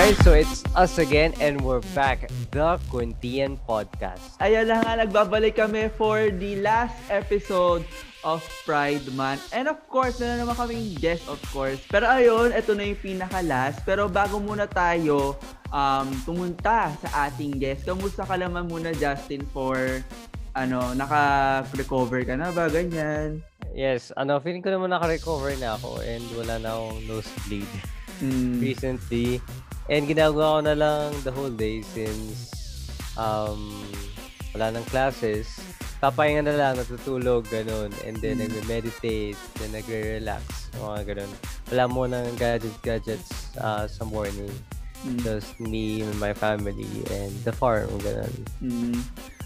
guys, so it's us again and we're back, the Quintian Podcast. Ayan na nga, nagbabalik kami for the last episode of Pride Month. And of course, meron naman kaming guest of course. Pero ayun, ito na yung pinaka-last. Pero bago muna tayo um, pumunta sa ating guest, kamusta ka naman muna Justin for ano, naka-recover ka na ba? Ganyan. Yes, ano, feeling ko naman naka-recover na ako and wala na akong nosebleed Mm. recently. And ginagawa ko na lang the whole day since um, wala nang classes. Papahinga na lang, natutulog, ganun. And then Mm. nagme-meditate, then nagre-relax, mga ganun. Wala mo ng gadget-gadgets uh, sa morning. Mm. Just me and my family and the farm, ganun. Mm.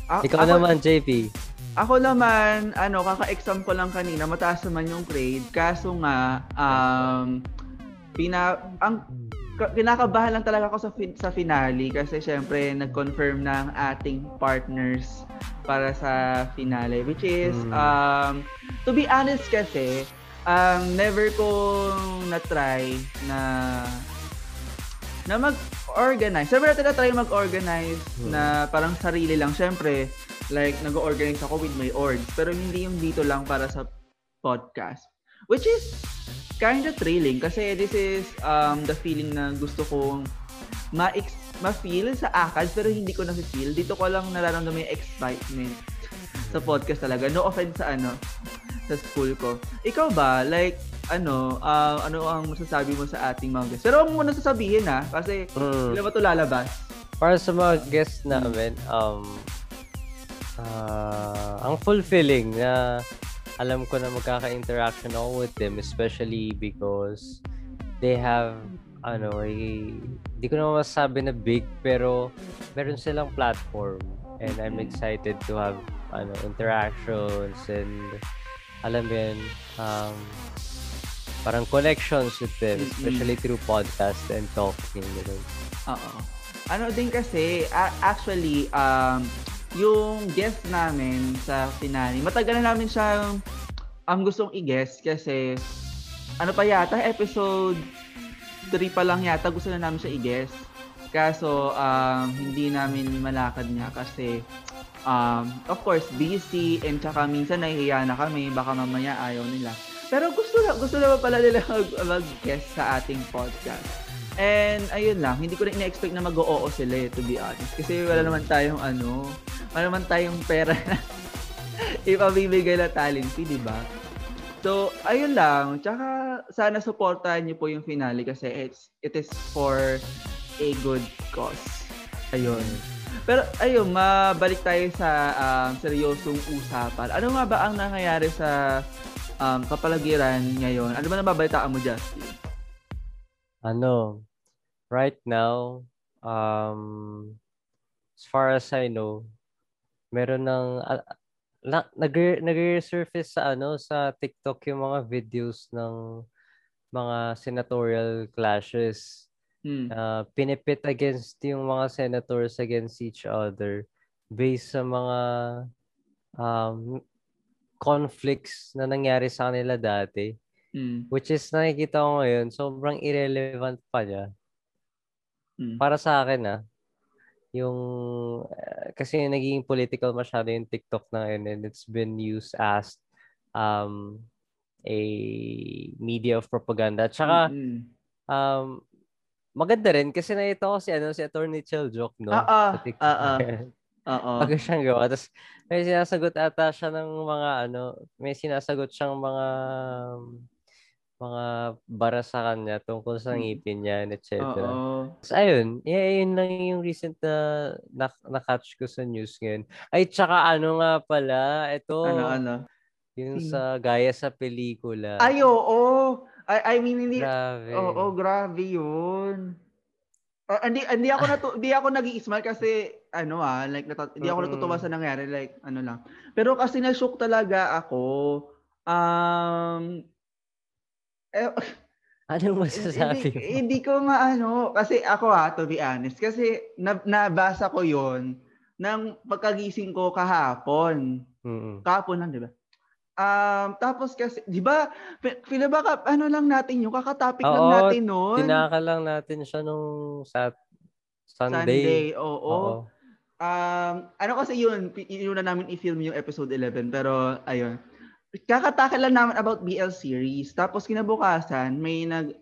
A- Ikaw ako, naman, JP. Ako naman, ano, kaka-exam ko lang kanina, mataas naman yung grade. Kaso nga, um, pina, ang, kinakabahan lang talaga ako sa, fin- sa finale kasi syempre nag-confirm ng ating partners para sa finale which is Mm. um to be honest kasi um never ko na try na na mag-organize. Siyempre natin na try mag-organize Hmm. na parang sarili lang. Siyempre, like, nag-organize ako with my orgs. Pero hindi yung dito lang para sa podcast. Which is kind of thrilling kasi this is um, the feeling na gusto kong ma-ex- ma-feel sa ACADS pero hindi ko na-feel. Dito ko lang nararamdaman yung excitement sa podcast talaga. No offense sa ano, sa school ko. Ikaw ba, like, ano, ah, ano ang masasabi mo sa ating mga guests? Pero huwag mo muna sasabihin ha, kasi Mm. sila ba ito lalabas? Para sa mga guests namin, um, ah, ang fulfilling na alam ko na magkaka-interaction ako with them, especially because they have, ano, eh, hindi ko naman masasabi na big, pero meron silang platform. And I'm excited to have, ano, interactions and, alam mo yun, um, parang connections with them, Mm-mm. especially through podcast and talking. Ganun. Oo. Ano din kasi, actually, um, yung guest namin sa finale, matagal na namin siyang ang gustong i-guest kasi ano pa yata, episode 3 pa lang yata gusto na namin siya i-guest. Kaso, um, hindi namin malakad niya kasi um, of course, busy and tsaka minsan nahihiya na kami, baka mamaya ayaw nila. Pero gusto na, gusto na pala nila mag- mag-guest sa ating podcast. And ayun lang, hindi ko rin ina-expect na mag-oo sila eh, to be honest. Kasi wala naman tayong ano, wala naman tayong pera na ipabibigay na talent di ba? So, ayun lang. Tsaka, sana supportahan niyo po yung finale kasi it's, it is for a good cause. Ayun. Pero, ayun, mabalik tayo sa um, seryosong usapan. Ano nga ba ang nangyayari sa um, kapalagiran ngayon? Ano ba nababalitaan mo, Justin? Ano, right now, um, as far as I know, meron ng, uh, na, nag, nag-resurface sa ano, sa TikTok yung mga videos ng mga senatorial clashes. Hmm. Uh, pinipit against yung mga senators against each other based sa mga um, conflicts na nangyari sa kanila dati. Hmm. Which is nakikita ko ngayon, sobrang irrelevant pa niya. Hmm. Para sa akin ah, yung, uh, kasi naging political masyado yung TikTok na yun and it's been used as um, a media of propaganda. Tsaka, Mm-mm. um, maganda rin kasi nakita ko si, ano, si Attorney Joke, no? Ah, ah, ah, ah. Oo. Pag siyang gawa. Tapos, may sinasagot ata siya ng mga, ano, may sinasagot siyang mga, mga bara sa kanya tungkol sa Mm. ngipin niya, and etc. Oo. Tapos, ayun, yeah, yun lang yung recent na, na, na-catch ko sa news ngayon. Ay, tsaka ano nga pala, ito, Ano, ano? yung Sino? sa gaya sa pelikula. Ay, oo. I, I mean, hindi, Grabe. Oo, grabe yun. Ah, hindi hindi ako natu hindi ako nag-i-smile kasi ano ah, like nata- hindi ako natutuwa sa nangyari like ano lang. Pero kasi na-shock talaga ako. Um eh, Anong masasabi hindi, mo? hindi ko maano kasi ako ha to be honest kasi na, nabasa ko 'yon ng pagkagising ko kahapon. Mm-mm. Kahapon lang, 'di ba? Um, tapos kasi, di ba, pila ba, ka, ano lang natin yung kakatopic Oo, lang natin noon. Tinaka lang natin siya nung sa Sunday. Sunday, oo. Oo. Um, ano kasi yun, yun na namin i-film yung episode 11, pero ayun. Kakataka lang naman about BL series. Tapos kinabukasan, may nag,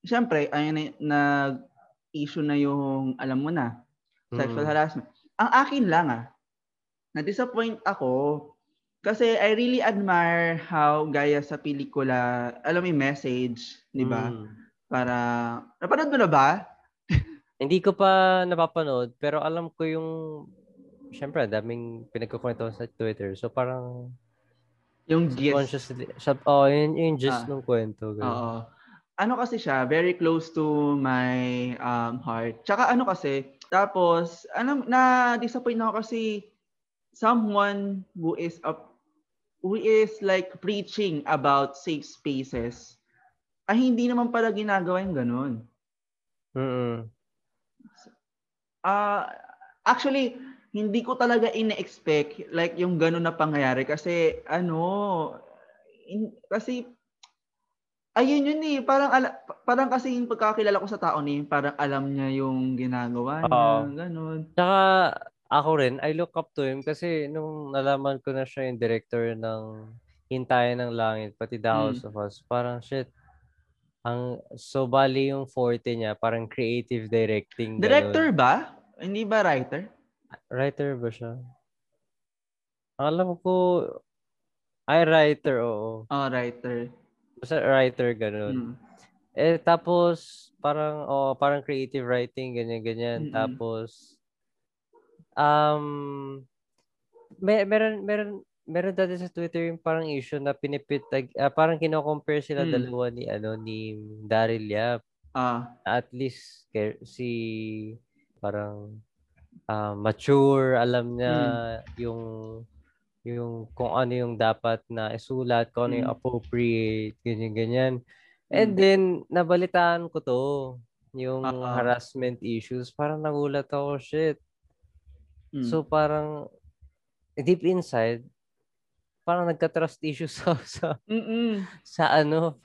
syempre, ayun, nag-issue na yung, alam mo na, sexual Mm. harassment. Ang akin lang ah, na-disappoint ako kasi I really admire how gaya sa pelikula, alam mo yung message, di ba? Mm. Para, napanood mo na ba? Hindi ko pa napapanood, pero alam ko yung, syempre, daming pinagkukwento sa Twitter. So parang, Yung gist. subconsciously, sub, oh, yun, yun gist Ah. ng kwento. ganun. Oo. Ano kasi siya, very close to my um, heart. Tsaka ano kasi, tapos, ano, na-disappoint ako kasi someone who is up, who is like preaching about safe spaces, ay hindi naman pala ginagawa yung ganun. Mm-mm. Ah, actually, hindi ko talaga ine-expect like yung ganun na pangyayari kasi ano, in, kasi ayun yun eh, parang ala, parang kasi yung pagkakilala ko sa tao ni, parang alam niya yung ginagawa niya, Oo. ganun. Tsaka, ako rin, I look up to him kasi nung nalaman ko na siya yung director ng Hintayan ng Langit, pati The. House of Us, parang shit, ang, so bali yung forte niya, parang creative directing. ganun. Director ba? Hindi ba writer? Writer ba siya? Alam ko, ay writer, oo. Oh, writer. Basta writer, ganun. Mm. Eh, tapos, parang, oh, parang creative writing, ganyan-ganyan. Mm-mm. Tapos, um, may, meron, meron, meron dati sa Twitter yung parang issue na pinipit, ah, parang kino-compare sila Mm. dalawa ni, ano, ni Daryl Yap. Ah, At least, si, parang, ah, mature, alam niya yung, yung, kung ano yung dapat na isulat, kung ano yung Mm. appropriate, ganyan-ganyan. And Mm. then, nabalitaan ko to, yung Oo. harassment issues. Parang nagulat ako, shit. mm. So, parang, deep inside, parang nagka-trust issues sa, sa, Mm-mm. sa ano,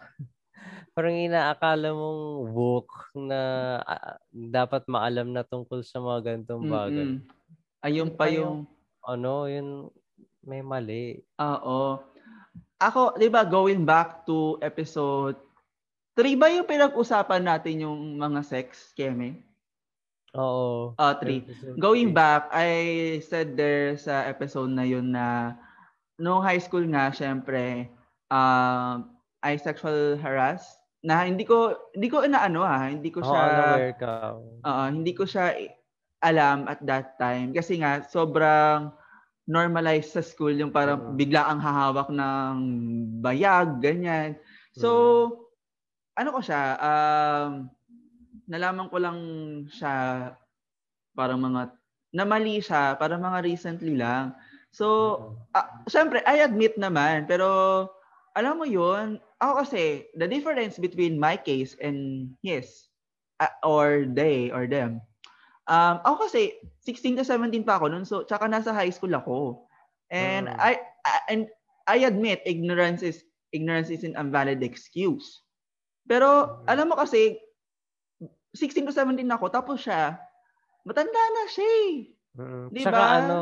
parang inaakala mong book na ah, dapat maalam na tungkol sa mga ganitong bagay. Mm-mm. Ayun pa yung Ano, yun, may mali. Oo. Ako, 'di ba, going back to episode 3 ba yung pinag-usapan natin yung mga sex, Keme? Oo. 3. Episode Going three. back, I said there sa episode na yun na no high school nga, syempre, um, I sexual harass na hindi ko hindi ko inaano ah, hindi ko siya ka. Oo, hindi ko siya alam at that time kasi nga sobrang normalized sa school yung parang Oo. bigla ang hahawak ng bayag, ganyan. So, ano ko siya, um, nalaman ko lang siya parang mga, na mali siya, parang mga recently lang. So, ah, syempre, I admit naman, pero alam mo yun, ako kasi, the difference between my case and his, ah, or they, or them, um, ako kasi, 16 to 17 pa ako nun, so, tsaka nasa high school ako. And Mm. I, I- and I admit, ignorance is, ignorance isn't a valid excuse. Pero, Mm. alam mo kasi, 16 to 17 ako, tapos siya, matanda na siya eh. Mm. Di Tsaka ba? ano,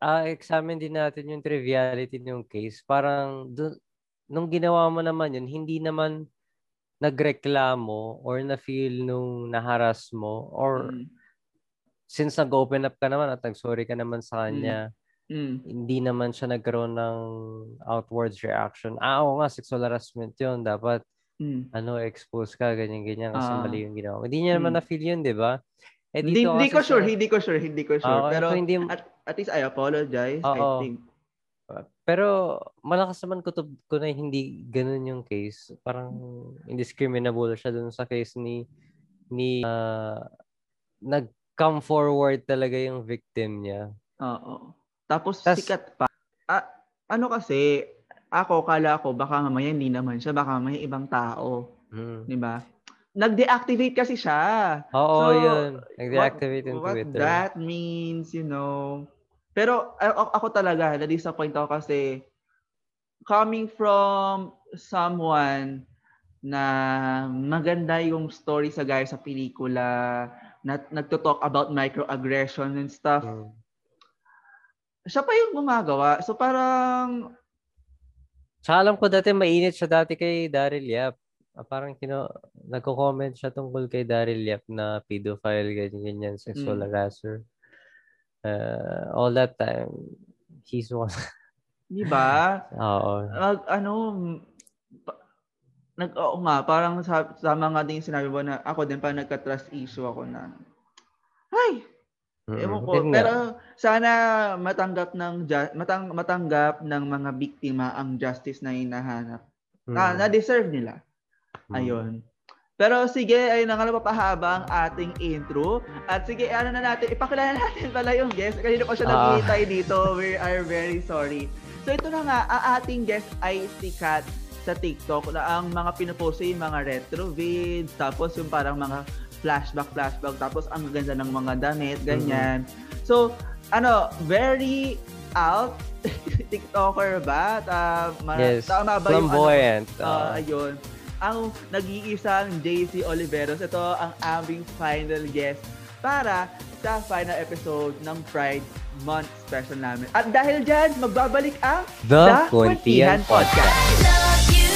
ah examine din natin yung triviality ng case. Parang dun, nung ginawa mo naman yun, hindi naman nagreklamo or na-feel nung naharas mo or Mm. since nag-open up ka naman at nag-sorry ka naman sa kanya, Mm. hindi naman siya nagkaroon ng outwards reaction. Ah, oo nga, sexual harassment yun. Dapat Mm. ano, expose ka, ganyan-ganyan kasi Ah. mali yung ginawa. Hindi niya naman Mm. na-feel yun, di ba? Eh, Hindi, hindi ko sure, hindi ko sure, hindi ko sure. Oo, pero so hindi, at, at least I apologize, I Oo. think. Pero malakas naman kutob ko na hindi ganun yung case. Parang indiscriminable siya dun sa case ni ni ah, nag-come forward talaga yung victim niya. Oo. Tapos Tas- sikat pa. Ah, ano kasi, ako, kala ko, baka mamaya hindi naman siya, baka mamaya ibang tao. Mm. Di ba? Nag-deactivate kasi siya. Oo, So, yun. Nag-deactivate yung what Twitter. that means, you know. Pero ako talaga, na-disappoint ako kasi coming from someone na maganda yung story sa guys sa pelikula, na nagto-talk about microaggression and stuff. Mm. Siya pa yung gumagawa. So parang Tsaka alam ko dati mainit siya dati kay Daryl Yap. Ah, parang kino, nagko-comment siya tungkol kay Daryl Yap na pedophile, ganyan, ganyan, sexual Mm. harasser. Uh, all that time, he's one. di ba? Oo. Nag ano pa- nag oo nga parang sa, sama nga din sinabi mo na ako din pa nagka-trust issue ako na ay Ewan Mm, ko. yun nga. Pero sana matanggap ng matang matanggap ng mga biktima ang justice na hinahanap. Na, Mm, na deserve nila. mm. Ayun. Pero sige, ayun na nga napapahaba ang ating intro. At sige, ano na natin, ipakilala natin pala yung guest. Kanina pa siya Ah. naghihintay dito. We are very sorry. So ito na nga, ang ating guest ay sikat sa TikTok na ang mga pinopost ay yung mga retro vids, tapos yung parang mga flashback, flashback, tapos ang ganda ng mga damit, ganyan. So, ano, very out TikToker ba? Ta, ma- Yes, tama ba yung ano? Ah, ah. ayun. Ang nag-iisang JC Oliveros, ito ang aming final guest para sa final episode ng Pride Month special namin. At dahil dyan, magbabalik ang The Kuntian Podcast. love you.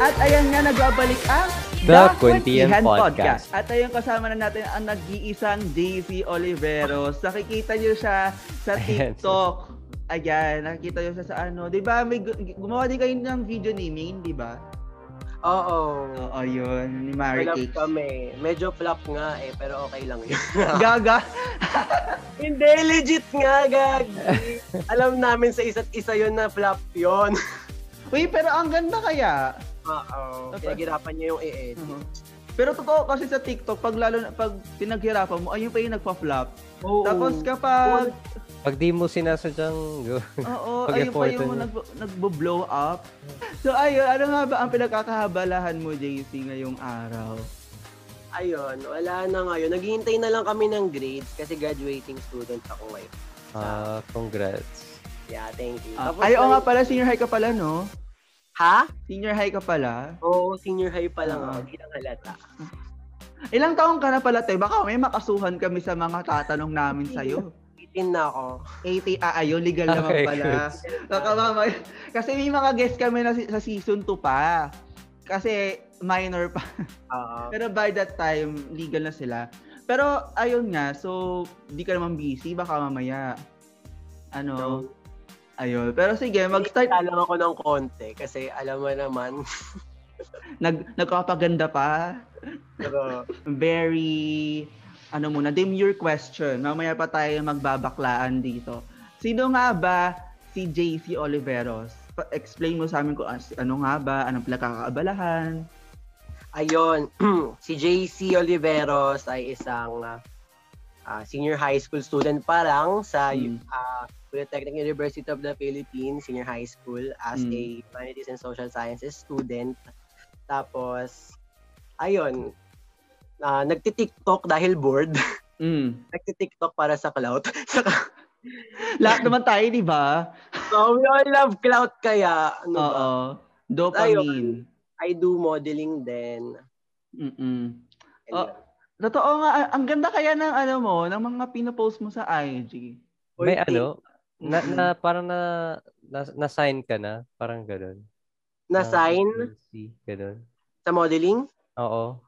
At ayan nga, nagbabalik ang The Kuntian Podcast. At ayun, kasama na natin ang nag-iisang JC Oliveros. Nakikita niyo siya sa. TikTok. Ayan, nakikita niyo siya sa ano. Di ba, may gu- gumawa din kayo ng video ni Main, di ba? Oo. Oo, yun, ni Mary Flop Cakes. kami. Medyo flop nga eh, pero okay lang yun. Gaga. Hindi, legit nga, gag. Alam namin sa isa't isa yun na flop yun. Uy, pero ang ganda kaya. Oo. Okay. Pinaghirapan niya yung i-edit. Mhm. Pero totoo kasi sa TikTok, pag lalo na, pag pinaghirapan mo, ayun pa yung nagpa-flop. Oo. Tapos kapag, Pag di mo sinasadyang go. oo, Pag ayun pa effortan yung nag, nagbo-blow up. So ayun, ano nga ba ang pinagkakahabalahan mo, JC, ngayong araw? Ayun, wala na ngayon. Naghihintay na lang kami ng grades kasi graduating student ako ngayon. Ah, congrats. Yeah, thank you. Ah, Tapos ay, oo na- nga pala, senior high ka pala, no? Ha? Senior high ka pala. Oo, senior high pa lang Ah. ako. Di lang halata. Ilang taong ka na pala, te? Baka may makasuhan kami sa mga tatanong namin sa'yo. 18 na ako. 80, ah, ayun, legal naman Okay, pala. good. Nakamamay. Kasi may mga guest kami na sa season 2 pa. Kasi minor pa. Oo. Pero by that time, legal na sila. Pero ayun nga, so di ka naman busy, baka mamaya. Ano? No. Ayun. Pero sige, mag-start. Lang ako ng konti kasi alam mo naman. Nag, nagkakapaganda pa. Pero, Very, ano muna, demure question. Mamaya pa tayo magbabaklaan dito. Sino nga ba si JC Oliveros? Explain mo sa amin kung ano nga ba, anong pinakakaabalahan. Ayun, si JC Oliveros ay isang ah, senior high school student pa lang sa Mm. ah, Polytechnic University of the Philippines Senior High School as Mm. a Humanities and Social Sciences student. Tapos, ayun, ah, nagti-TikTok dahil bored. Mm. nagti-TikTok para sa clout. Lahat naman tayo, di ba? so, we all love clout kaya. Ano ba? Oo. Dopamine. I do modeling then. Mm-mm. Oh, Totoo nga, ang- ganda kaya ng ano mo, ng mga pinopost mo sa IG. May ano, na, na parang na, na, na-sign ka na, parang ganun. na sign agency, ganun. sa modeling? Oo.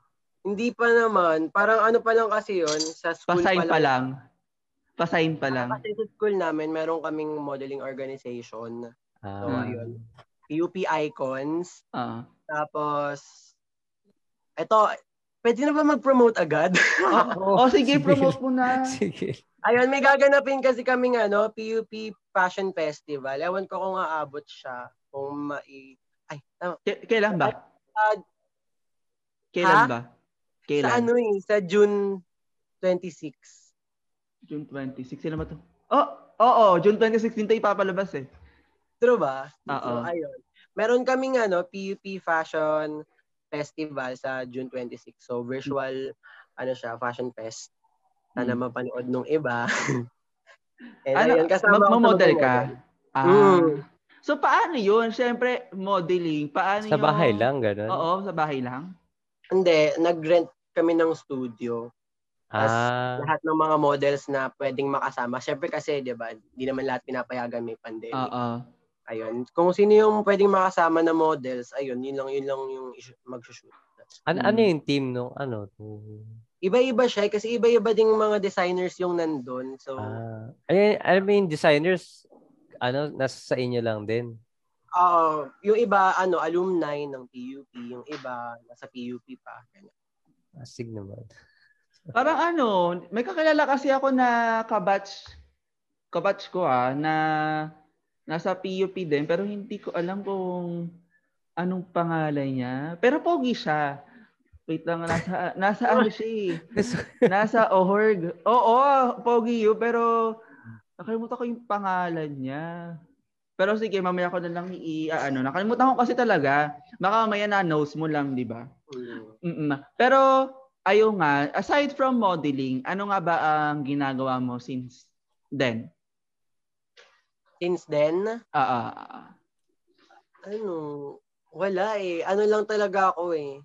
Hindi pa naman. Parang ano pa lang kasi yon sa school Pasign pa pa lang. lang. Pasign pa lang. Kasi sa school namin, meron kaming modeling organization. Ah, So, ayun. PUP Icons. Ah. Tapos, eto, pwede na ba mag-promote agad? Oh, sige, promote mo na. Sige. ayun, may gaganapin kasi kaming ano, PUP Fashion Festival. Ewan ko kung aabot siya. Kung mai... Ay, tama. K- kailan ba? Ah, Kailan Ha? ba? Sa Kailan? ano eh, sa June 26. June 26. Sino ba to? Oh, oo, June 26 din tayo ipapalabas eh. True ba? Oo. So, ayun. Meron kaming ano, PUP Fashion Festival sa June 26. So, virtual, ano siya, fashion fest. Sana Hmm. mapanood nung iba. And Ano, ayun, kasama ako sa magmo-model ka? Ah. Mm. So, paano yun? Siyempre, modeling. Paano Sa bahay lang, ganun. Oo, sa bahay lang. Hindi, nag-rent kami ng studio. Ah, Lahat ng mga models na pwedeng makasama. Siyempre kasi, di ba, di naman lahat pinapayagan may pandemic. Oo. Ayun. Kung sino yung pwedeng makasama na models, ayun, yun lang, yun lang yung mag-shoot. ano, Mm. ano yung team nung ano? Iba-iba siya kasi iba-iba ding mga designers yung nandun. So, Ah, alam mo yung designers, ano, nasa sa inyo lang din. ah, yung iba, ano, alumni ng PUP, yung iba, nasa PUP pa. Ganun. Asig naman. Parang ano, may kakilala kasi ako na kabatch, kabatch ko ah, na nasa PUP din, pero hindi ko alam kung anong pangalan niya. Pero pogi siya. Wait lang, nasa, nasa ano siya eh. Nasa Ohorg. Oo, pogi yun, pero nakalimutan ko yung pangalan niya. Pero sige, mamaya ko na lang i ano, nakalimutan ko kasi talaga. Baka mamaya na nose mo lang, di ba? Mm. Mm-mm. Pero ayo nga, aside from modeling, ano nga ba ang ginagawa mo since then? Since then, Ah, ah, ah. ano, wala eh. Ano lang talaga ako eh.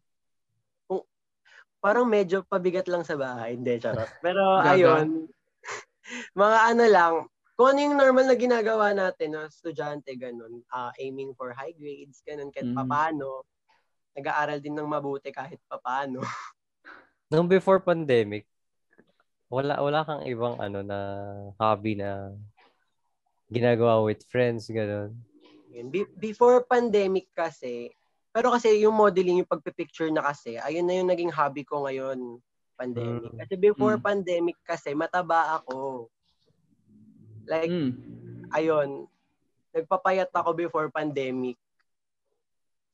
Kung, parang medyo pabigat lang sa bahay. Hindi, charot. Pero ayun, mga ano lang, kung ano yung normal na ginagawa natin, no, estudyante, ganun, ah, aiming for high grades, ganun, kahit Mhm. papano, nag-aaral din ng mabuti kahit papano. Nung before pandemic, wala wala kang ibang ano na hobby na ginagawa with friends, ganun. Before pandemic kasi, pero kasi yung modeling, yung pagpipicture na kasi, ayun na yung naging hobby ko ngayon, pandemic. Mm. Kasi before Mm. pandemic kasi, mataba ako. Like, Mm. ayun, nagpapayat ako before pandemic.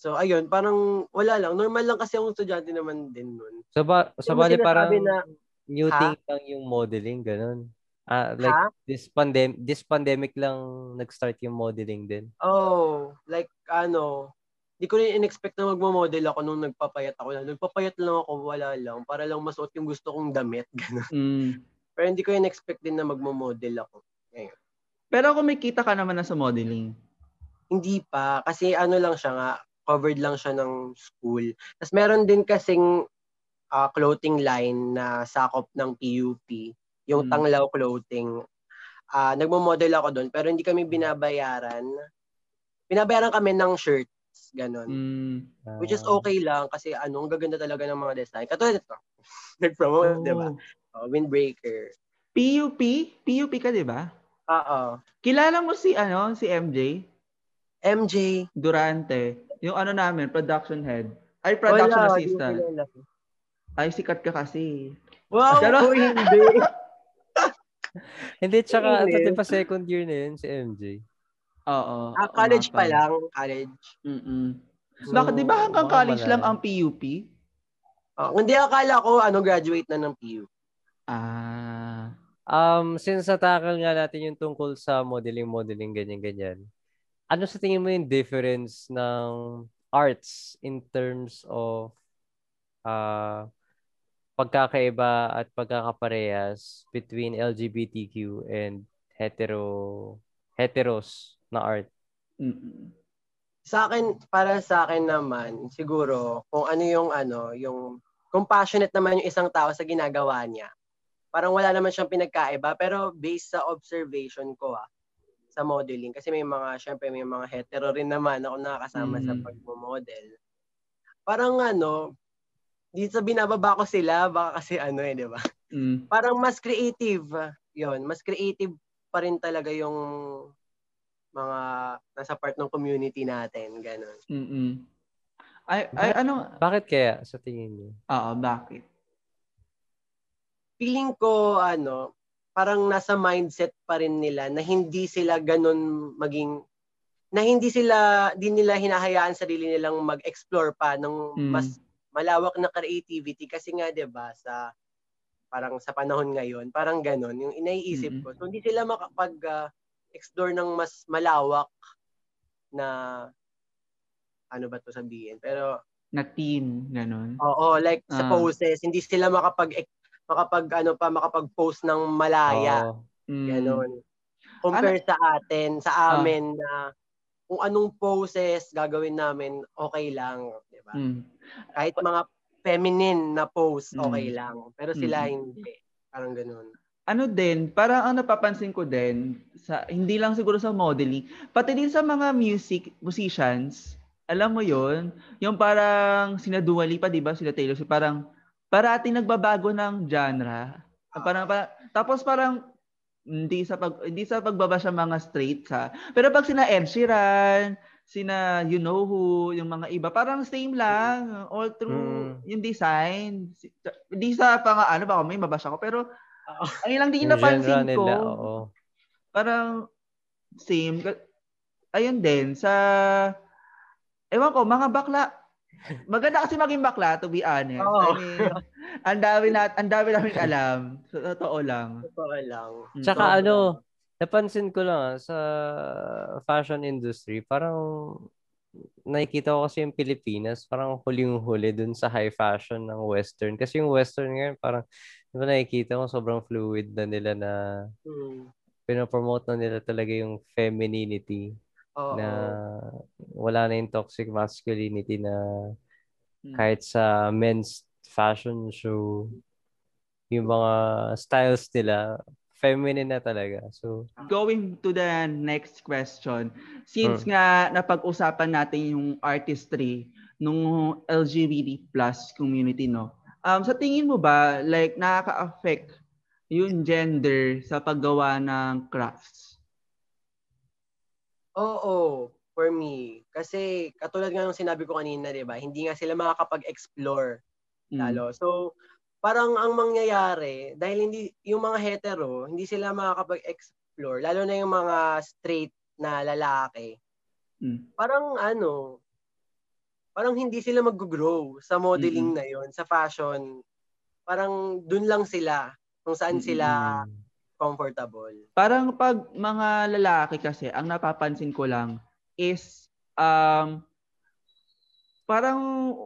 So, ayun, parang wala lang. Normal lang kasi ang estudyante naman din nun. Sa ba, sa Yung bali parang na- new Ha? thing lang yung modeling, ganun. Ah, like ha? this pandemic this pandemic lang nag-start yung modeling din. Oh, like, ano, di ko rin in-expect na magmo-model ako nung nagpapayat ako. Nagpapayat lang ako, wala lang. Para lang masuot yung gusto kong damit. Ganun. Mm. Pero hindi ko in-expect din na magmo-model ako. Pero kung may kita ka naman na sa modeling. Hindi pa. Kasi ano lang siya nga, covered lang siya ng school. Tapos meron din kasing ah, clothing line na sakop ng PUP. Yung Mm. Tanglaw Clothing. Ah, nagmo-model ako doon pero hindi kami binabayaran. Binabayaran kami ng shirts, ganun. Mm. Which is Ah, okay lang kasi ano, ang gaganda talaga ng mga design. Katulad ito. Nag-promote, di ba? Oh. Oh, windbreaker. PUP? PUP ka, di ba? Oo. Kilala mo si ano, si MJ MJ. Durante, yung ano namin, production head. Ay, production Wala, assistant. Ay, sikat ka kasi. Wow, Pero- oh, hindi. Hindi, tsaka Hindi. ito di pa second year na yun si MJ. Oo. Ah, college pa lang. College. Mm-mm. So, Bakit di ba hanggang college lang ang PUP? Oh, hindi akala ko ano graduate na ng PU. Ah. Um, since natakal nga natin yung tungkol sa modeling, modeling, ganyan-ganyan, ano sa tingin mo yung difference ng arts in terms of uh, pagkakaiba at pagkakaparehas between LGBTQ and hetero heteros na art? Mm-mm. Sa akin, para sa akin naman, siguro, kung ano yung ano, yung compassionate naman yung isang tao sa ginagawa niya. Parang wala naman siyang pinagkaiba, pero based sa observation ko ah, sa modeling, kasi may mga, syempre may mga hetero rin naman ako nakakasama sa Mhm. pagmo-model. Parang ano, dito sa binababa ko sila, baka kasi ano eh, di ba? Mm. parang mas creative. yon mas creative pa rin talaga yung mga nasa part ng community natin. Ganon. Mm-mm. Ay, ay, ano? Bakit kaya sa tingin niyo? Oo, bakit? Feeling ko, ano, parang nasa mindset pa rin nila na hindi sila ganon maging na hindi sila, di nila hinahayaan sarili nilang mag-explore pa ng Mm. mas malawak na creativity kasi nga 'di ba sa parang sa panahon ngayon, parang ganon yung inaiisip Mm-mm. ko. So hindi sila makapag ah, explore ng mas malawak na ano ba to sabihin. Pero Na teen, ganun. oo, like sa Ah. poses, hindi sila makapag makapag ano pa makapag-post ng malaya. Oo. Mm. Ganon. compare sa atin, sa amin na kung anong poses gagawin namin, okay lang, 'di ba? Mm. Kahit mga feminine na pose, Mm. okay lang. Pero sila Mm. hindi. Parang ganun. ano din, parang ang napapansin ko din, sa, hindi lang siguro sa modeling, pati din sa mga music, musicians, alam mo yon yung parang sina Dua Lipa, di ba, sila Taylor Swift, parang parating nagbabago ng genre. Parang, parang, tapos parang hindi sa pag hindi sa pagbaba siya mga straight ha. Pero pag sina Ed Sheeran, sina you know who, yung mga iba, parang same lang all through Mm. yung design. Si- Hindi sa pang ano baka may mabash ako pero Oo. ang ilang din napansin ko, nila, oo. parang same. Ka- Ayun din, sa, ewan ko, mga bakla. Maganda kasi maging bakla, to be honest. Oo. I mean, ang dami na, ang dami namin alam. Sa totoo lang. Totoo lang. Mm. Tsaka Sobra. ano, napansin ko lang ah, sa fashion industry, parang nakikita ko kasi yung Pilipinas, parang huling-huli dun sa high fashion ng Western. Kasi yung Western ngayon, parang, di ba nakikita ko sobrang fluid na nila na Hmm. pinopromote na nila talaga yung femininity Oo. na wala na yung toxic masculinity na Mm. kahit sa men's fashion show, yung mga styles nila, feminine na talaga. So, Going to the next question. Since Hmm. nga napag-usapan natin yung artistry nung LGBT plus community, no? Um, sa tingin mo ba, like, nakaka-affect yung gender sa paggawa ng crafts? Oo, for me. Kasi katulad nga ng sinabi ko kanina, 'di ba? Hindi nga sila makakapag-explore Mm. lalo. So, parang ang mangyayari, dahil hindi yung mga hetero, hindi sila makakapag-explore, lalo na yung mga straight na lalaki. Mm. Parang ano, parang hindi sila mag-grow sa modeling na yon, sa fashion. Parang dun lang sila kung saan Mm-mm. sila comfortable. Parang pag mga lalaki kasi, ang napapansin ko lang is um parang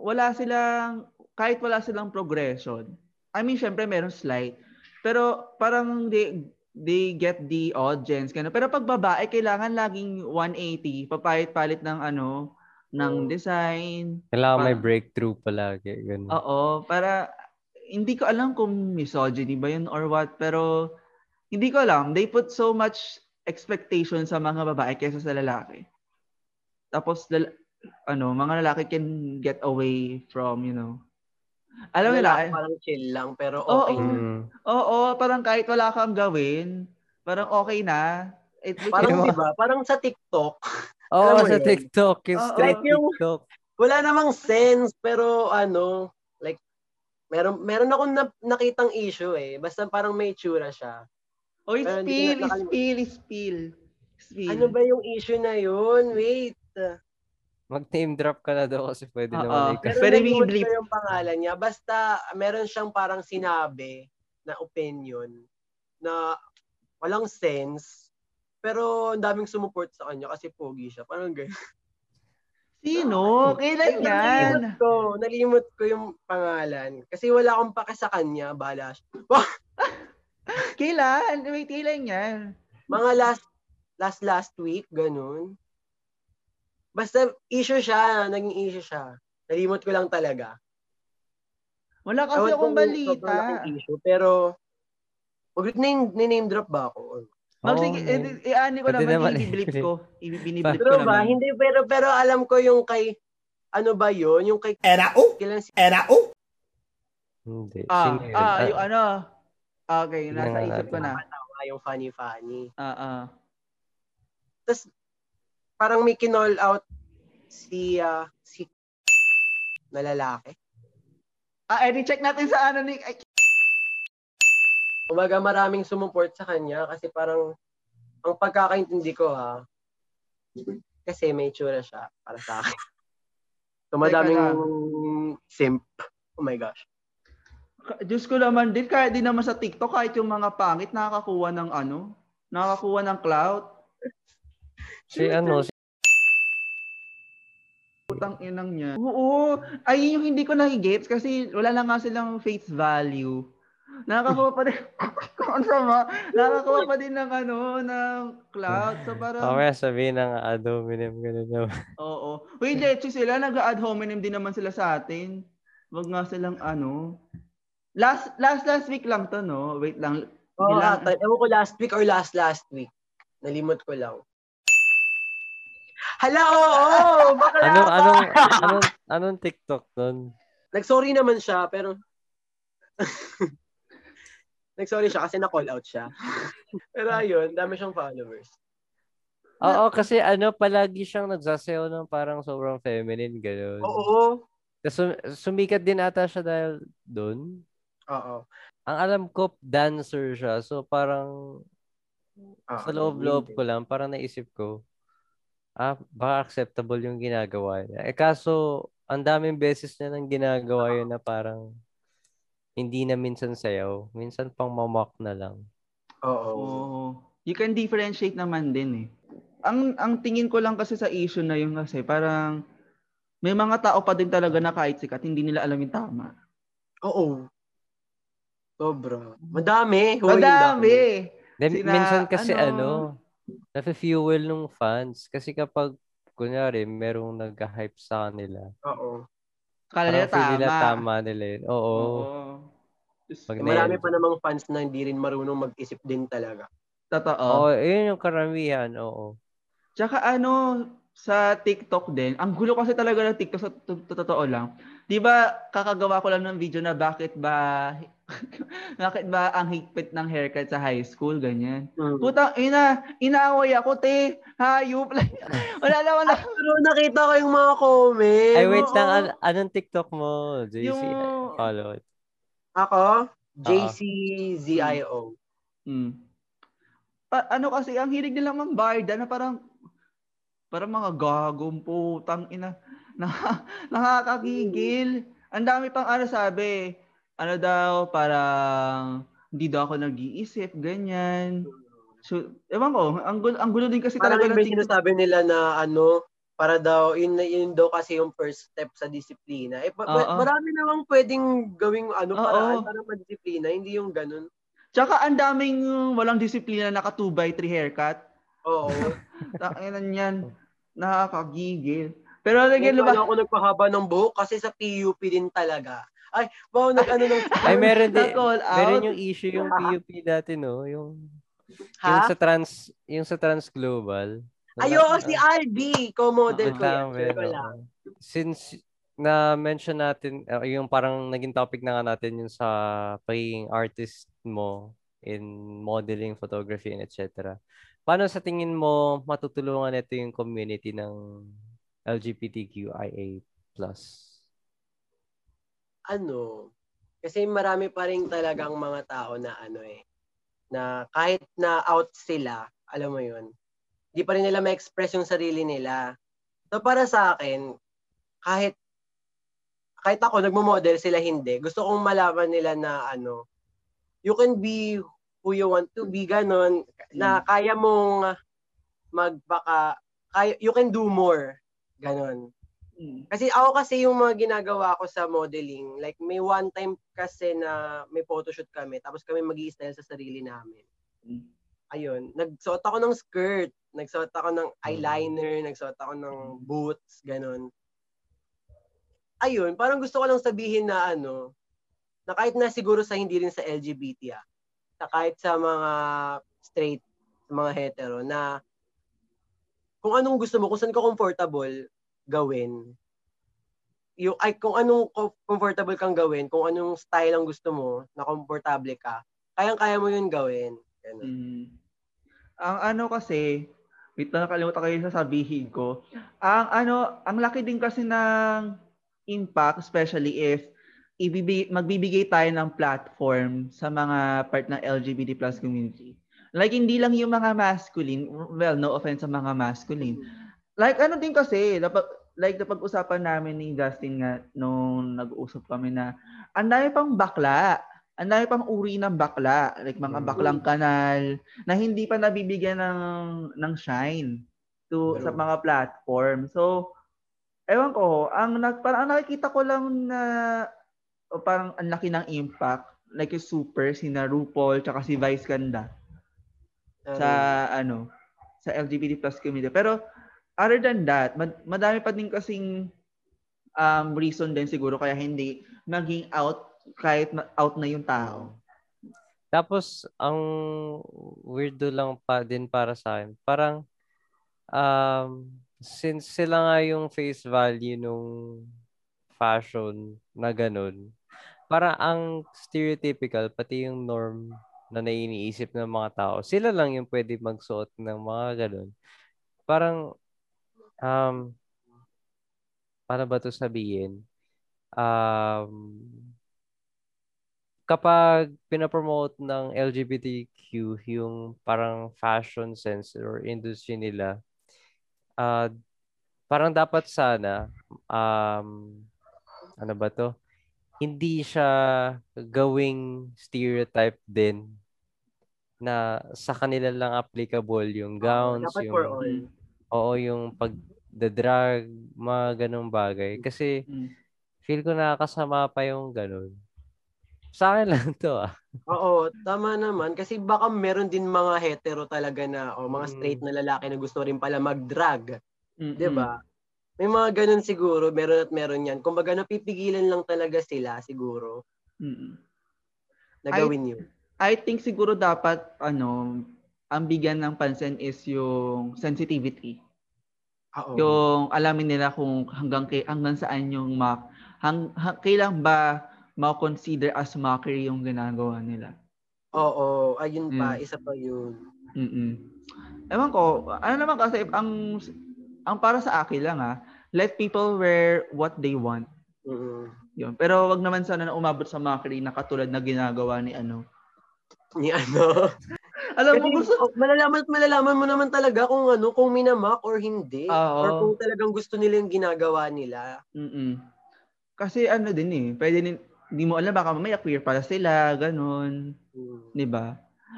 wala silang kahit wala silang progression. I mean, syempre meron slight. Pero parang they, they get the audience. Ganun. Pero pag babae, kailangan laging 180. Papalit-palit ng ano, ng design. kailangan may Parang- breakthrough palagi. Ganun. Oo, para hindi ko alam kung misogyny ba yun or what, pero hindi ko alam. They put so much expectation sa mga babae kaysa sa lalaki. Tapos, lal- ano, mga lalaki can get away from, you know. Alam mo Lalaki nila, parang chill lang, pero Oo. okay na. Mm. oo, parang kahit wala kang gawin, parang okay na. It, Parang Diba? di ba? Parang sa TikTok, Oo, mo sa yun? TikTok. Yung Oo. straight Like yung- TikTok. wala namang sense, pero ano, like, meron, meron akong na, nakitang issue eh. Basta parang may itsura siya. Oy, Pero spill, na- spill, spill. Spill. Ano ba yung issue na yun? Wait. Mag-name drop ka na daw kasi pwede Oo. naman ikaw. Pero Pwede nalimot i-bleep. ko yung pangalan niya. Basta meron siyang parang sinabi na opinion na walang sense. Pero ang daming sumuport sa kanya kasi pogi siya. Parang ganyan. Sino? Kailan yan? Nalimot ko. Nalimot ko yung pangalan. Kasi wala akong pake sa kanya. Bala siya. Kailan? Wait, kailan yan? Mga last last last week, ganun. Basta issue siya, naging issue siya. Nalimot ko lang talaga. Wala kasi Ewan akong balita. issue, pero wag name, name drop ba ako? Mag, Oo, sige, man. eh, i-ani ko Pwede naman, naman i-blip i-blip. ko. I-biniblip ko Pero ba, naman. hindi, pero, pero alam ko yung kay, ano ba yun? Yung kay, Era o? kailan si, Era o? Hindi. Ah, ah, Ah, yung ano. Okay, nasa isip ko na. Tama, yung funny funny. Ah, ah. Tapos, parang may kinall out si, ah, si, na lalaki. Ah, edi check natin sa ano ni... Ay, Kumbaga maraming sumuport sa kanya kasi parang ang pagkakaintindi ko ha, kasi may tsura siya para sa akin. So madaming simp. Oh my gosh. Diyos ko naman din, kahit din naman sa TikTok, kahit yung mga pangit, nakakakuha ng ano, nakakakuha ng clout. si ano, si Putang inang niya. Oo, ay yung hindi ko nahigets kasi wala na nga silang face value. Nakakakuha pa din. Ang sama. Nakakakuha pa din ng ano, ng cloud. So parang... Mamaya sabihin ng ad hominem, ganun naman. Oo. Wait, let's sila. Nag-ad hominem din naman sila sa atin. Wag nga silang ano. Last last last week lang to, no? Wait lang. Oh, Ilang- ata. Ewan ko last week or last last week. Nalimot ko lang. Hala, oo! Bakla Ano, ka! anong, anong, anong TikTok nun? Nag-sorry naman siya, pero... Nag-sorry siya kasi na-call out siya. pero ayun, dami siyang followers. Oo, kasi ano, palagi siyang nagsasayaw ng parang sobrang feminine, gano'n. Oo. Tapos sum- sumikat din ata siya dahil doon. Oo. Ang alam ko, dancer siya. So parang Oo, sa loob-loob ko lang, parang naisip ko, ah, baka acceptable yung ginagawa niya. Eh kaso, ang daming beses niya nang ginagawa yun na parang hindi na minsan sayaw. Minsan pang mamak na lang. Oo. Oo. You can differentiate naman din eh. Ang ang tingin ko lang kasi sa issue na yun kasi parang may mga tao pa din talaga na kahit sikat hindi nila alam yung tama. Oo. Sobra. Madami. Hoy, Madami. Then, Sina- minsan kasi ano, ano, nafe-fuel nung fans. Kasi kapag, kunyari, merong nag-hype sa kanila. Oo. Kala nila tama. nila tama nila yun. Oo. Oo. Pag Marami pa namang fans na hindi rin marunong mag-isip din talaga. Totoo. Oo, yun yung karamihan. Oo. Tsaka ano, sa TikTok din, ang gulo kasi talaga ng TikTok sa to- to- totoo lang. 'Di ba kakagawa ko lang ng video na bakit ba bakit ba ang higpit ng haircut sa high school ganyan. Mm. Putang ina, inaaway ako te. Hayop. wala lang wala. Pero nakita ko yung mga comment. Ay, wait lang. An- anong TikTok mo, JC? Yung- Follow it. Ako, JCZIO. Hmm. Pa- ano kasi ang hilig nila mambarda na parang parang mga gagong putang ina na, nakakagigil. Ang dami pang ano sabi, ano daw parang hindi daw ako nag-iisip, ganyan. So, ewan ko, ang gulo, ang gulo din kasi Parang talaga yung ng may sinasabi nila na ano, para daw, yun, yun daw kasi yung first step sa disiplina. Eh, pa- marami namang pwedeng gawing ano, Oo. paraan para madisiplina, hindi yung ganun. Tsaka ang daming walang disiplina naka 2 by 3 haircut. Oo. Takinan yan. Nakakagigil. Pero again, lupa, ano ako nagpahaba ng buhok kasi sa PUP din talaga. Ay, wow, nag-ano ng... Ay, meron din. Meron yung issue yung PUP dati, no? Yung, yung ha? sa trans, yung sa trans global. Ay, oo, si Albi, co-model ko lang. Since na-mention natin, uh, yung parang naging topic na nga natin yung sa pagiging artist mo in modeling, photography, and etc. Paano sa tingin mo matutulungan ito yung community ng LGBTQIA+. Ano, kasi marami pa rin talagang mga tao na ano eh, na kahit na out sila, alam mo yun, di pa rin nila ma-express yung sarili nila. So para sa akin, kahit kahit ako nagmo-model sila hindi, gusto kong malaman nila na ano, you can be who you want to be, ganon, na kaya mong magbaka, kaya, you can do more, ganon. Mm. Kasi ako kasi yung mga ginagawa ko sa modeling, like may one time kasi na may photoshoot kami, tapos kami mag style sa sarili namin. Mm. Ayun, nagsuot ako ng skirt, nagsuot ako ng eyeliner, nagsuot ako ng boots, ganun. Ayun, parang gusto ko lang sabihin na ano, na kahit na siguro sa hindi rin sa LGBT ah, na kahit sa mga straight, mga hetero, na kung anong gusto mo, kung saan ka comfortable, gawin. Yung, ay, kung anong co- comfortable kang gawin, kung anong style ang gusto mo, na komportable ka, kayang-kaya mo yun gawin. Ganun. Mm. Ang ano kasi, wait na nakalimutan ko yung sasabihin ko. Ang ano, ang laki din kasi ng impact, especially if ibibigay, magbibigay tayo ng platform sa mga part ng LGBT plus community. Like, hindi lang yung mga masculine, well, no offense sa mga masculine. Like, ano din kasi, dapat, like, napag-usapan namin ni Justin nga nung nag-usap kami na ang dami pang bakla. Ang dami pang uri ng bakla. Like, mga baklang kanal na hindi pa nabibigyan ng, ng shine to sa mga platform. So, ewan ko, ang, nag, parang ang nakikita ko lang na o parang ang laki ng impact like yung super, si na RuPaul, tsaka si Vice Ganda sa ano, sa LGBT plus community. Pero other than that, mad- madami pa din kasing um, reason din siguro kaya hindi naging out kahit out na yung tao. Tapos, ang weirdo lang pa din para sa akin, parang, um, since sila nga yung face value nung fashion na ganun, para ang stereotypical, pati yung norm na naiiniisip ng mga tao, sila lang yung pwede magsuot ng mga ganun. Parang, um, paano ba to sabihin? Um, kapag pinapromote ng LGBTQ yung parang fashion sense or industry nila, uh, parang dapat sana, um, ano ba to? Hindi siya gawing stereotype din na sa kanila lang applicable yung gowns, dapat yung for all. Oo, yung pag the drag, mga ganong bagay. Kasi Mm. feel ko nakakasama pa yung ganon. Sa akin lang to ah. Oo, tama naman. Kasi baka meron din mga hetero talaga na, o mga Mm. straight na lalaki na gusto rin pala mag-drag. Mm-mm. 'Di ba? May mga ganun siguro, meron at meron yan. Kumbaga napipigilan lang talaga sila siguro Mm-mm. na gawin yun. I think siguro dapat ano, ang bigyan ng pansin is yung sensitivity. Oo. Yung alamin nila kung hanggang kay hanggang saan yung mock hang, hang kailan ba ma-consider as mockery yung ginagawa nila. Oo, ayun pa, Mm. isa pa yun. Mm. Ewan ko, ano naman kasi ang ang para sa akin lang ha, let people wear what they want. Mm. Yun. Pero wag naman sana na umabot sa mockery na katulad na ginagawa ni ano. Ni ano. Alam mo gusto oh, malalaman at malalaman mo naman talaga kung ano, kung minamak or hindi. Oo. Or kung talagang gusto nila yung ginagawa nila. Mm. Kasi ano din eh, pwede din hindi mo alam baka mamaya queer pala sila, ganun, Mm. 'di ba?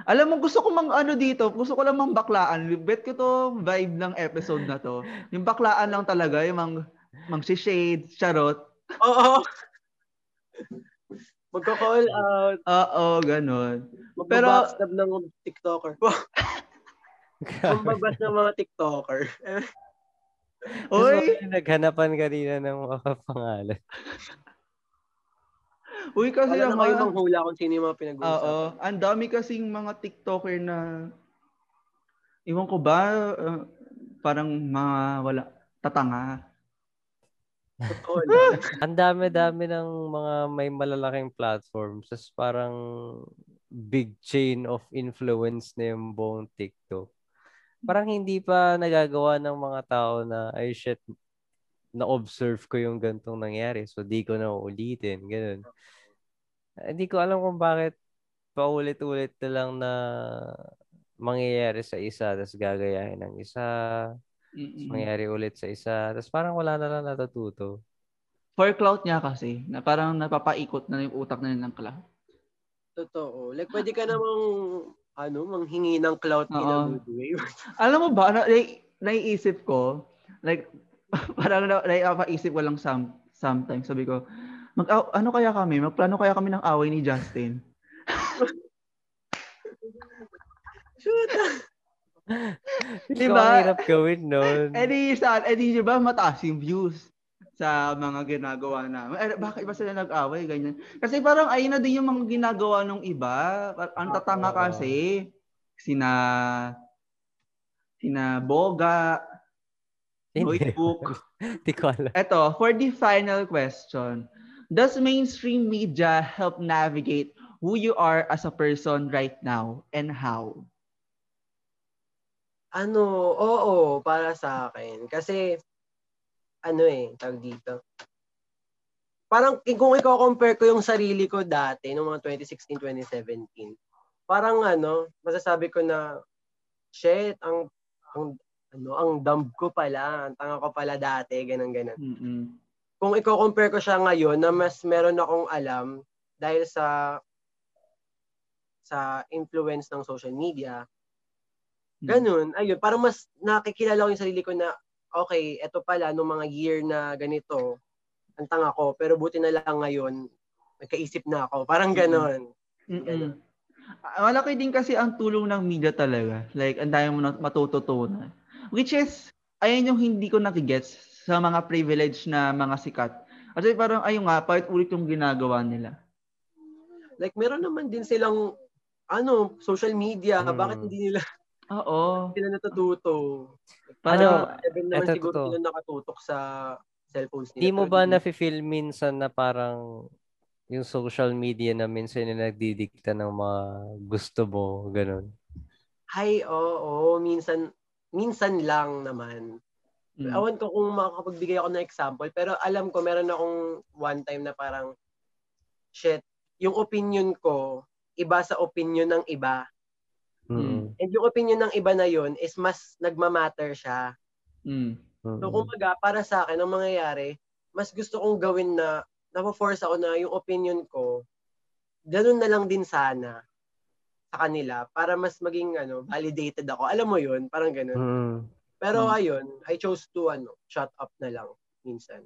Alam mo gusto ko mang ano dito, gusto ko lang mang baklaan. Bet ko to vibe ng episode na to. Yung baklaan lang talaga, yung mang mang shade, charot. Oo. Magka-call out. Oo, ganun. Pero- Magbabackstab ng TikToker. Mambabas ng mga TikToker. Ko naghanapan kanina ng mga pangalan. uy kasi Wala naman. manghula kung sino yung mga pinag-uusapan. Oo, ang dami kasing mga TikToker na iwan ko ba uh, parang mga wala tatanga. Totoo. Ang dami-dami ng mga may malalaking platforms. Tapos parang big chain of influence na yung buong TikTok. Parang hindi pa nagagawa ng mga tao na, ay shit, na-observe ko yung gantong nangyari. So, di ko na uulitin. Ganun. Hindi ko alam kung bakit paulit-ulit na lang na mangyayari sa isa, tapos gagayahin ng isa, Mm-mm. mangyayari ulit sa isa, tapos parang wala na lang natututo. For clout niya kasi, na parang napapaikot na yung utak na ng clout. Totoo. Like, pwede ka namang, ano, manghingi ng clout in a Oo. good way. Alam mo ba, na, na, naiisip ko, like, parang na, naipaisip ko lang some, sometimes, sabi ko, mag, ano kaya kami, magplano kaya kami ng away ni Justin? Shoot! Di Diba? ba? Ang hirap gawin nun. Eh di, saan, eh di, di ba, mataas yung views sa mga ginagawa namin. Eh, bakit ba sila nag-away, ganyan? Kasi parang ayun na din yung mga ginagawa ng iba. Ang tatanga Oo. kasi, sina, sina Boga, Hindi. Notebook. Di ko alam. Eto, for the final question, does mainstream media help navigate who you are as a person right now and how? Ano, oo, para sa akin. Kasi, ano eh, tawag dito. Parang kung ikaw compare ko yung sarili ko dati, noong mga 2016, 2017, parang ano, masasabi ko na, shit, ang, ang, ano, ang dumb ko pala, ang tanga ko pala dati, ganun, ganun. Mm-mm. Kung ikaw compare ko siya ngayon, na mas meron akong alam, dahil sa, sa influence ng social media, Ganun, ayun, parang mas nakikilala ko yung sarili ko na, okay, eto pala, nung mga year na ganito, ang tanga ko, pero buti na lang ngayon, nagkaisip na ako. Parang Mm. ganun. Mm-mm. Ah, Malaki din kasi ang tulong ng media talaga. Like, ang dami mo na matututunan. Which is, ayan yung hindi ko nakigets sa mga privileged na mga sikat. Kasi parang, ayun nga, part ulit yung ginagawa nila. Like, meron naman din silang, ano, social media. Hmm. Bakit hindi nila Oo. sila natututo? Para, Ano, Seven naman eto, siguro sila nakatutok sa cellphones nila. Di mo ba nafe-feel minsan na parang yung social media na minsan yung nagdidikta ng mga gusto mo, ganun? Ay, oo, oo, minsan, minsan lang naman. mm, Awan ko kung makakapagbigay ako ng example, pero alam ko meron akong one time na parang, shit, yung opinion ko, iba sa opinion ng iba. Mm. And yung opinion ng iba na yun is mas nagmamatter siya. mm. So, kumbaga, para sa akin, ang mangyayari, mas gusto kong gawin na, napo-force ako na yung opinion ko, ganun na lang din sana sa kanila para mas maging ano, validated ako. Alam mo yun, parang ganun. Mm. Pero Mm. ayun, I chose to ano, shut up na lang minsan.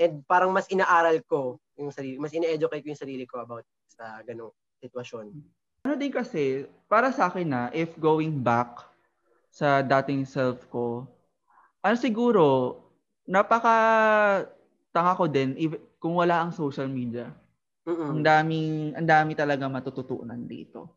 And parang mas inaaral ko yung sarili, mas ine-educate ko yung sarili ko about sa ganung sitwasyon. Ano din kasi, para sa akin na, if going back sa dating self ko, ano siguro, napaka tanga ko din if, kung wala ang social media. Ang Mm-mm. daming, ang dami talaga matututunan dito.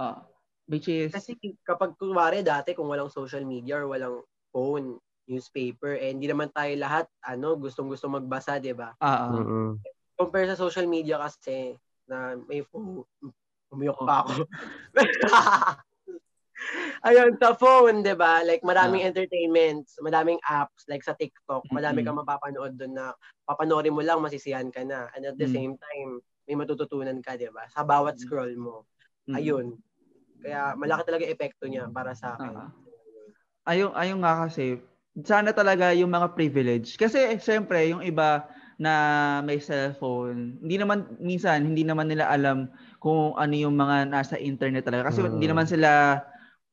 Ah, which is, Kasi kapag kunwari dati kung walang social media or walang phone, newspaper, eh hindi naman tayo lahat ano, gustong-gusto magbasa, 'di ba? ah, ah, Mm-mm. Compare sa social media kasi na may phone, umiyok Oh. pa ako. Ayun, sa phone, 'di ba? Like maraming Ah. entertainments, madaming apps like sa TikTok, madami Mm-mm. kang mapapanood doon na papanoorin mo lang masisiyahan ka na. And at the Mm. same time, may matututunan ka, 'di ba? Sa bawat Mm. scroll mo. mm. Ayun. Kaya malaki talaga epekto niya para sa akin. Ah. ayun, ayun nga kasi, sana talaga yung mga privilege. Kasi, syempre, yung iba na may cellphone, hindi naman, minsan, hindi naman nila alam kung ano yung mga nasa internet talaga. Kasi Mm. hindi naman sila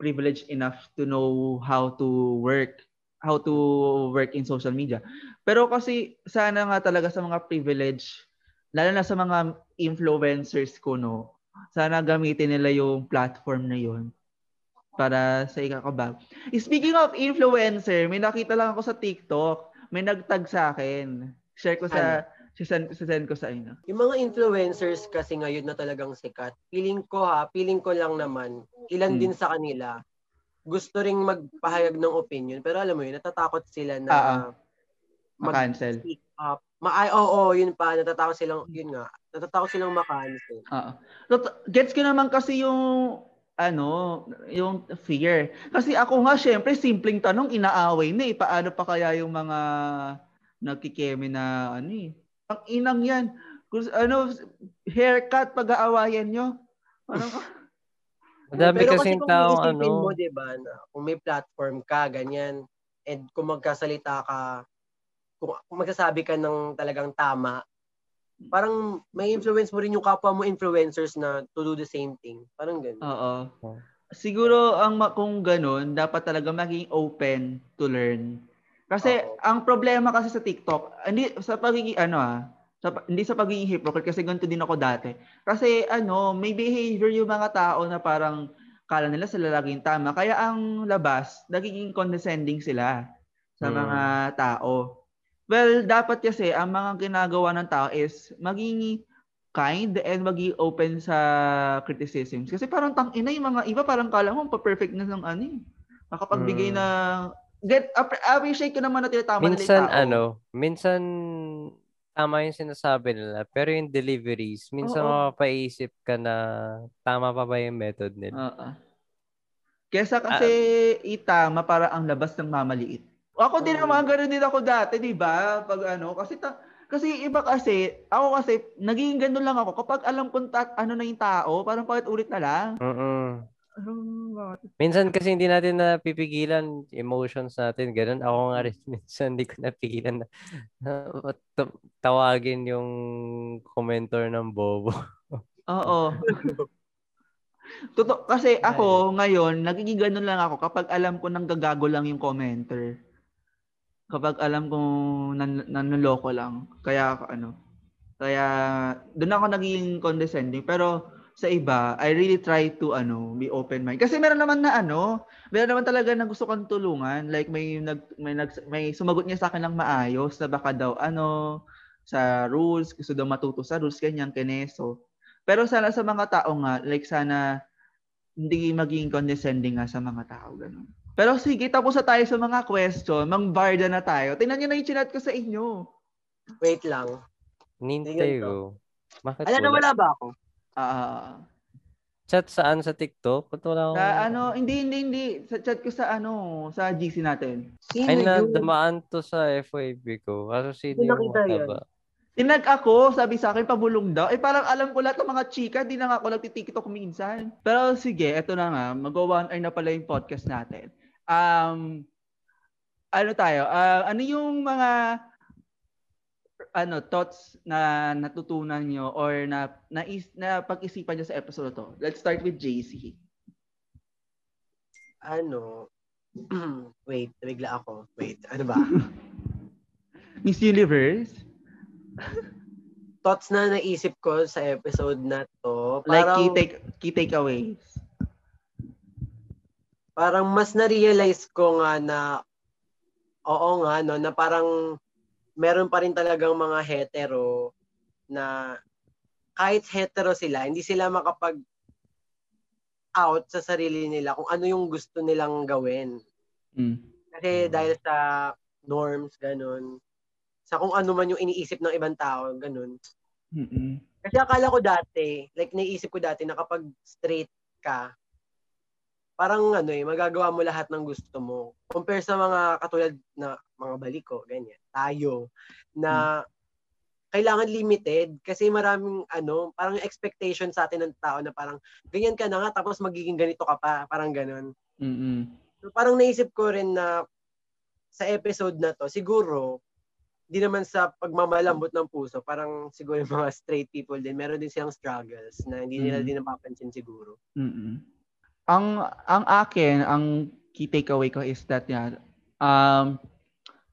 privileged enough to know how to work how to work in social media. Pero kasi sana nga talaga sa mga privilege, lalo na sa mga influencers ko, no, sana gamitin nila yung platform na yun para sa ikakabag. Speaking of influencer, may nakita lang ako sa TikTok. May nagtag sa akin. Share ko sa, sisend, sisend ko sa inyo. Yung mga influencers kasi ngayon na talagang sikat, feeling ko ha, feeling ko lang naman, ilan Hmm. din sa kanila, gusto ring magpahayag ng opinion, pero alam mo yun, natatakot sila na Ah, ah. mag- Ma-cancel. up. Ma oo, yun pa, natatakot silang, yun nga, natatakot silang makancel. Oo. Tot- Gets ko naman kasi yung ano, yung fear. Kasi ako nga, syempre, simpleng tanong, inaaway na eh. Paano pa kaya yung mga nagkikeme na ano eh. Ang inang yan. Ano, haircut pag-aawayan nyo. Ano, Madami Pero kasi kung iisipin ano, mo, di ba, na kung may platform ka, ganyan, and kung magkasalita ka, kung, kung magsasabi ka ng talagang tama, parang may influence mo rin yung kapwa mo influencers na to do the same thing. Parang ganun. Oo. Oh. Siguro ang kung ganun, dapat talaga maging open to learn. Kasi Oo. ang problema kasi sa TikTok, hindi sa pagiging ano ah, sa, hindi sa pagiging hypocrite kasi ganito din ako dati. Kasi ano, may behavior yung mga tao na parang kala nila sila laging tama. Kaya ang labas, nagiging condescending sila sa Hmm. mga tao. Well, dapat kasi ang mga ginagawa ng tao is maging kind and maging open sa criticisms. Kasi parang tang ina yung mga iba parang kala mo pa-perfect na ng ano eh. Makapagbigay Mm. ng get appre- appreciate ko naman na tinatama nila minsan yung tao. ano, minsan tama yung sinasabi nila, pero yung deliveries, minsan Oo. mapapaisip ka na tama pa ba yung method nila. Oo. Kesa kasi itama para ang labas ng mamaliit. Ako din Oo. naman ganun din ako dati, 'di ba? Pag ano, kasi ta- kasi iba kasi, ako kasi naging ganun lang ako kapag alam kong ta- ano na yung tao, parang paulit ulit na lang. Ano, bakit? Minsan kasi hindi natin napipigilan emotions natin. Ganun ako nga rin. Minsan hindi ko napigilan na na ta- tawagin yung commentor ng bobo. Oo. Totoo, kasi ako ngayon, nagiging ganun lang ako kapag alam ko nang gagago lang yung commenter. Kapag alam kong nan nanloloko lang. Kaya ano, Kaya doon ako naging condescending. Pero sa iba, I really try to ano, be open mind. Kasi meron naman na ano, meron naman talaga na gusto kong tulungan. Like may nag may nag, may sumagot niya sa akin ng maayos na baka daw ano sa rules, gusto daw matuto sa rules ganyan keneso. Pero sana sa mga tao nga, like sana hindi maging condescending nga sa mga tao ganun. Pero sige, tapos na tayo sa mga question. Mang barda na tayo. Tingnan niyo na yung chinat ko sa inyo. Wait lang. Nintendo. Bakit Alam na wala ba ako? Ah, Chat saan sa TikTok? Ba't wala akong... sa ano, hindi, hindi, hindi. Sa chat ko sa ano, sa GC natin. Sino Ay, na, yun? dumaan to sa FYP ko. Kaso sino yung mataba? Tinag ako, sabi sa akin, pabulong daw. Eh parang alam ko lahat ng mga chika, di na nga ako nagtitiktok minsan. Pero sige, eto na nga, mag-one hour na pala yung podcast natin. Um, ano tayo, ah, ano yung mga ano thoughts na natutunan nyo or na na, na pag-isipan nyo sa episode to? Let's start with JC. Ano? Wait, bigla ako. Wait, ano ba? Miss Universe? Thoughts na naisip ko sa episode na to. Like Parang, key, take, key takeaways. parang mas na-realize ko nga na oo nga, no, na parang meron pa rin talagang mga hetero na kahit hetero sila, hindi sila makapag out sa sarili nila kung ano yung gusto nilang gawin. Mm. Kasi dahil sa norms, ganun, sa kung ano man yung iniisip ng ibang tao, ganun. Mm-mm. Kasi akala ko dati, like naisip ko dati na kapag straight ka, parang ano eh, magagawa mo lahat ng gusto mo. Compare sa mga katulad na mga baliko, ganyan, tayo, na kailangan limited kasi maraming ano, parang expectation sa atin ng tao na parang ganyan ka na nga tapos magiging ganito ka pa, parang ganun. Mm-mm. So, parang naisip ko rin na sa episode na to, siguro, di naman sa pagmamalambot ng puso, parang siguro yung mga straight people din, meron din silang struggles na hindi nila Mm. din napapansin siguro. Mm-mm. Ang ang akin, ang key takeaway ko is that yan, um,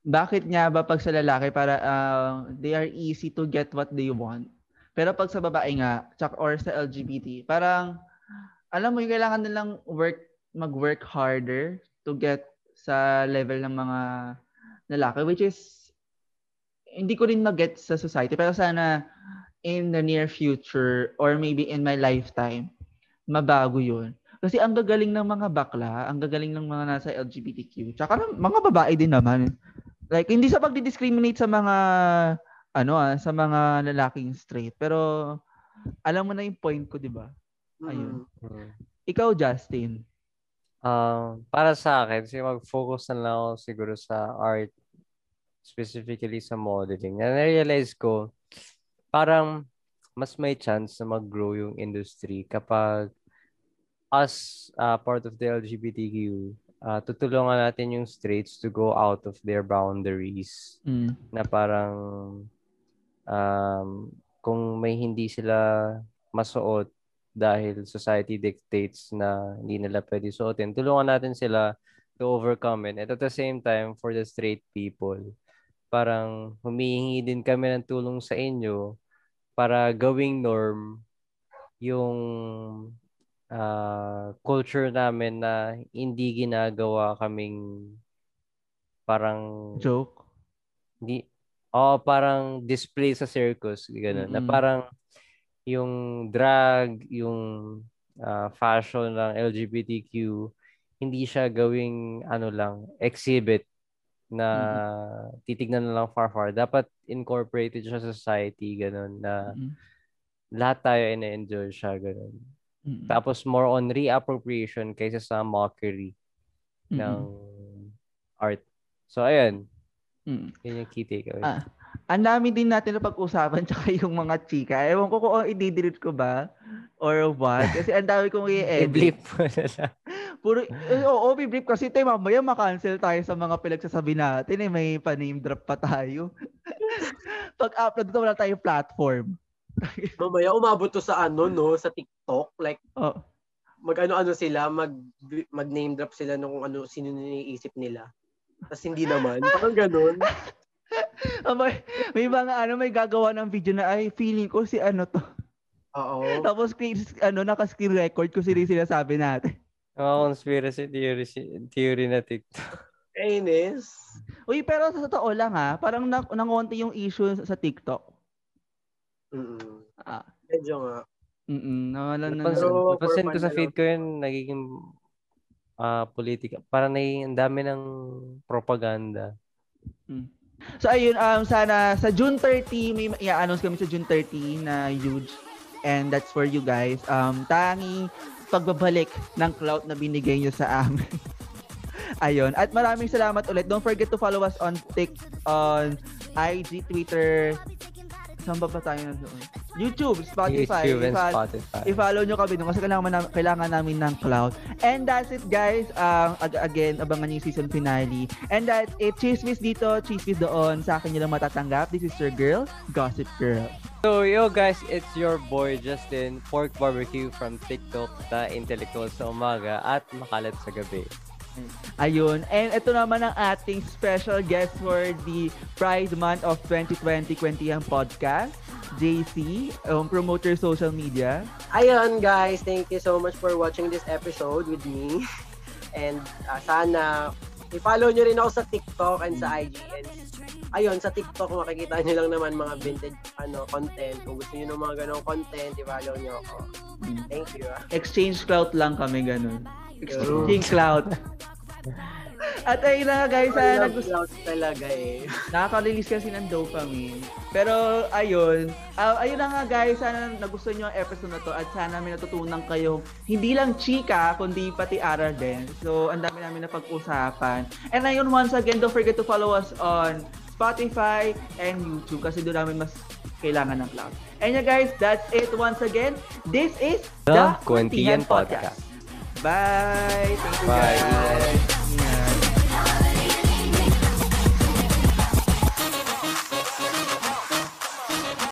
bakit nga ba pag sa lalaki para uh, they are easy to get what they want. Pero pag sa babae nga, tsaka or sa LGBT, parang alam mo yung kailangan nilang work mag-work harder to get sa level ng mga lalaki which is hindi ko rin mag-get sa society pero sana in the near future or maybe in my lifetime mabago yun. Kasi ang gagaling ng mga bakla, ang gagaling ng mga nasa LGBTQ, tsaka ng mga babae din naman. Like, hindi sa pagdi-discriminate sa mga, ano ah, sa mga lalaking straight. Pero, alam mo na yung point ko, di ba? Ayun. Mm. Hmm. Ikaw, Justin. Um, para sa akin, kasi mag-focus na lang ako siguro sa art, specifically sa modeling. Na na-realize ko, parang mas may chance na mag-grow yung industry kapag us, uh, part of the LGBTQ, uh, tutulungan natin yung straights to go out of their boundaries Mm. na parang um, kung may hindi sila masuot dahil society dictates na hindi nila pwede suotin, tulungan natin sila to overcome it. And at the same time, for the straight people, parang humihingi din kami ng tulong sa inyo para gawing norm yung ah, culture namin na hindi ginagawa kaming parang Joke. hindi oh parang display sa circus ganun na Mm-mm. parang yung drag yung ah, fashion ng LGBTQ hindi siya gawing ano lang exhibit na titignan na lang far far dapat incorporated siya sa society ganun na Mm. lahat tayo ina-enjoy siya ganun Mm. tapos more on reappropriation kaysa sa mockery Mm. ng art so ayun Mm. yun yung key takeaway Ah, ang dami din natin na pag-usapan tsaka yung mga chika. Ewan ko kung i-delete ko ba or what. Kasi ang dami kong i-edit. i-blip mo na lang Puro, eh, oo, biblip kasi tayo mamaya makancel tayo sa mga pinagsasabi natin eh. May pa-name drop pa tayo. Pag-upload ko wala tayong platform. Mamaya umabot to sa ano, no? Sa TikTok. Like, Oh. mag-ano-ano sila, mag, mag-name drop sila nung ano, sino niniisip nila. Tapos hindi naman. Parang ganun. Ah, may, may mga ano, may gagawa ng video na ay feeling ko si ano to. Oo. Tapos ano, naka-screen record ko sila sinasabi natin. Mga conspiracy theory, theory na TikTok. Kainis. Uy, pero sa totoo lang ha, parang na, nangonti yung issue sa TikTok. Mm. Ah. Medyo nga. Mm Nawalan na. Pero napansin ko sa feed ko yun, nagiging ah politika. Parang naging ang dami ng propaganda. Mm. So ayun, um sana sa June 30 may i-announce kami sa June 30 na huge and that's for you guys. Um tangi pagbabalik ng clout na binigay niyo sa amin. Ayun. At maraming salamat ulit. Don't forget to follow us on Tik on IG, Twitter. Saan ba pa tayo na doon? YouTube, Spotify. YouTube and I-fol- Spotify. I-follow nyo kami doon kasi kailangan, na, kailangan namin ng cloud. And that's it guys. Um, ag- again, abangan yung season finale. And that's it. Chismis dito, chismis doon. Sa akin nyo lang matatanggap. This is your girl, Gossip Girl. So, yo guys, it's your boy Justin, Pork Barbecue from TikTok, The Intellectual sa umaga at Makalat sa gabi. Ayun. And ito naman ang ating special guest for the Pride Month of 2020 Kwentihang Podcast. JC, um, promoter social media. Ayun guys, thank you so much for watching this episode with me. And uh, sana i-follow nyo rin ako sa TikTok and sa IG. And ayun, sa TikTok makikita nyo lang naman mga vintage ano content. Kung gusto nyo ng mga ganong content, i-follow nyo ako. Thank you. ah. Exchange clout lang kami ganun. Exchanging clout. At ayun na nga guys, sana Love gusto, clouds talaga eh. nakaka-release kasi ng dopamine. Pero ayun, ah, ayun na nga guys, sana nagustuhan nyo ang episode na to at sana may natutunan kayo hindi lang chika, kundi pati aral din. So, ang dami namin na pag-usapan. And ayun, once again, don't forget to follow us on Spotify and YouTube kasi doon namin mas kailangan ng cloud. And yeah guys, that's it once again. This is The Kwentihan Podcast. Bye! Thank you Bye. guys! Bye!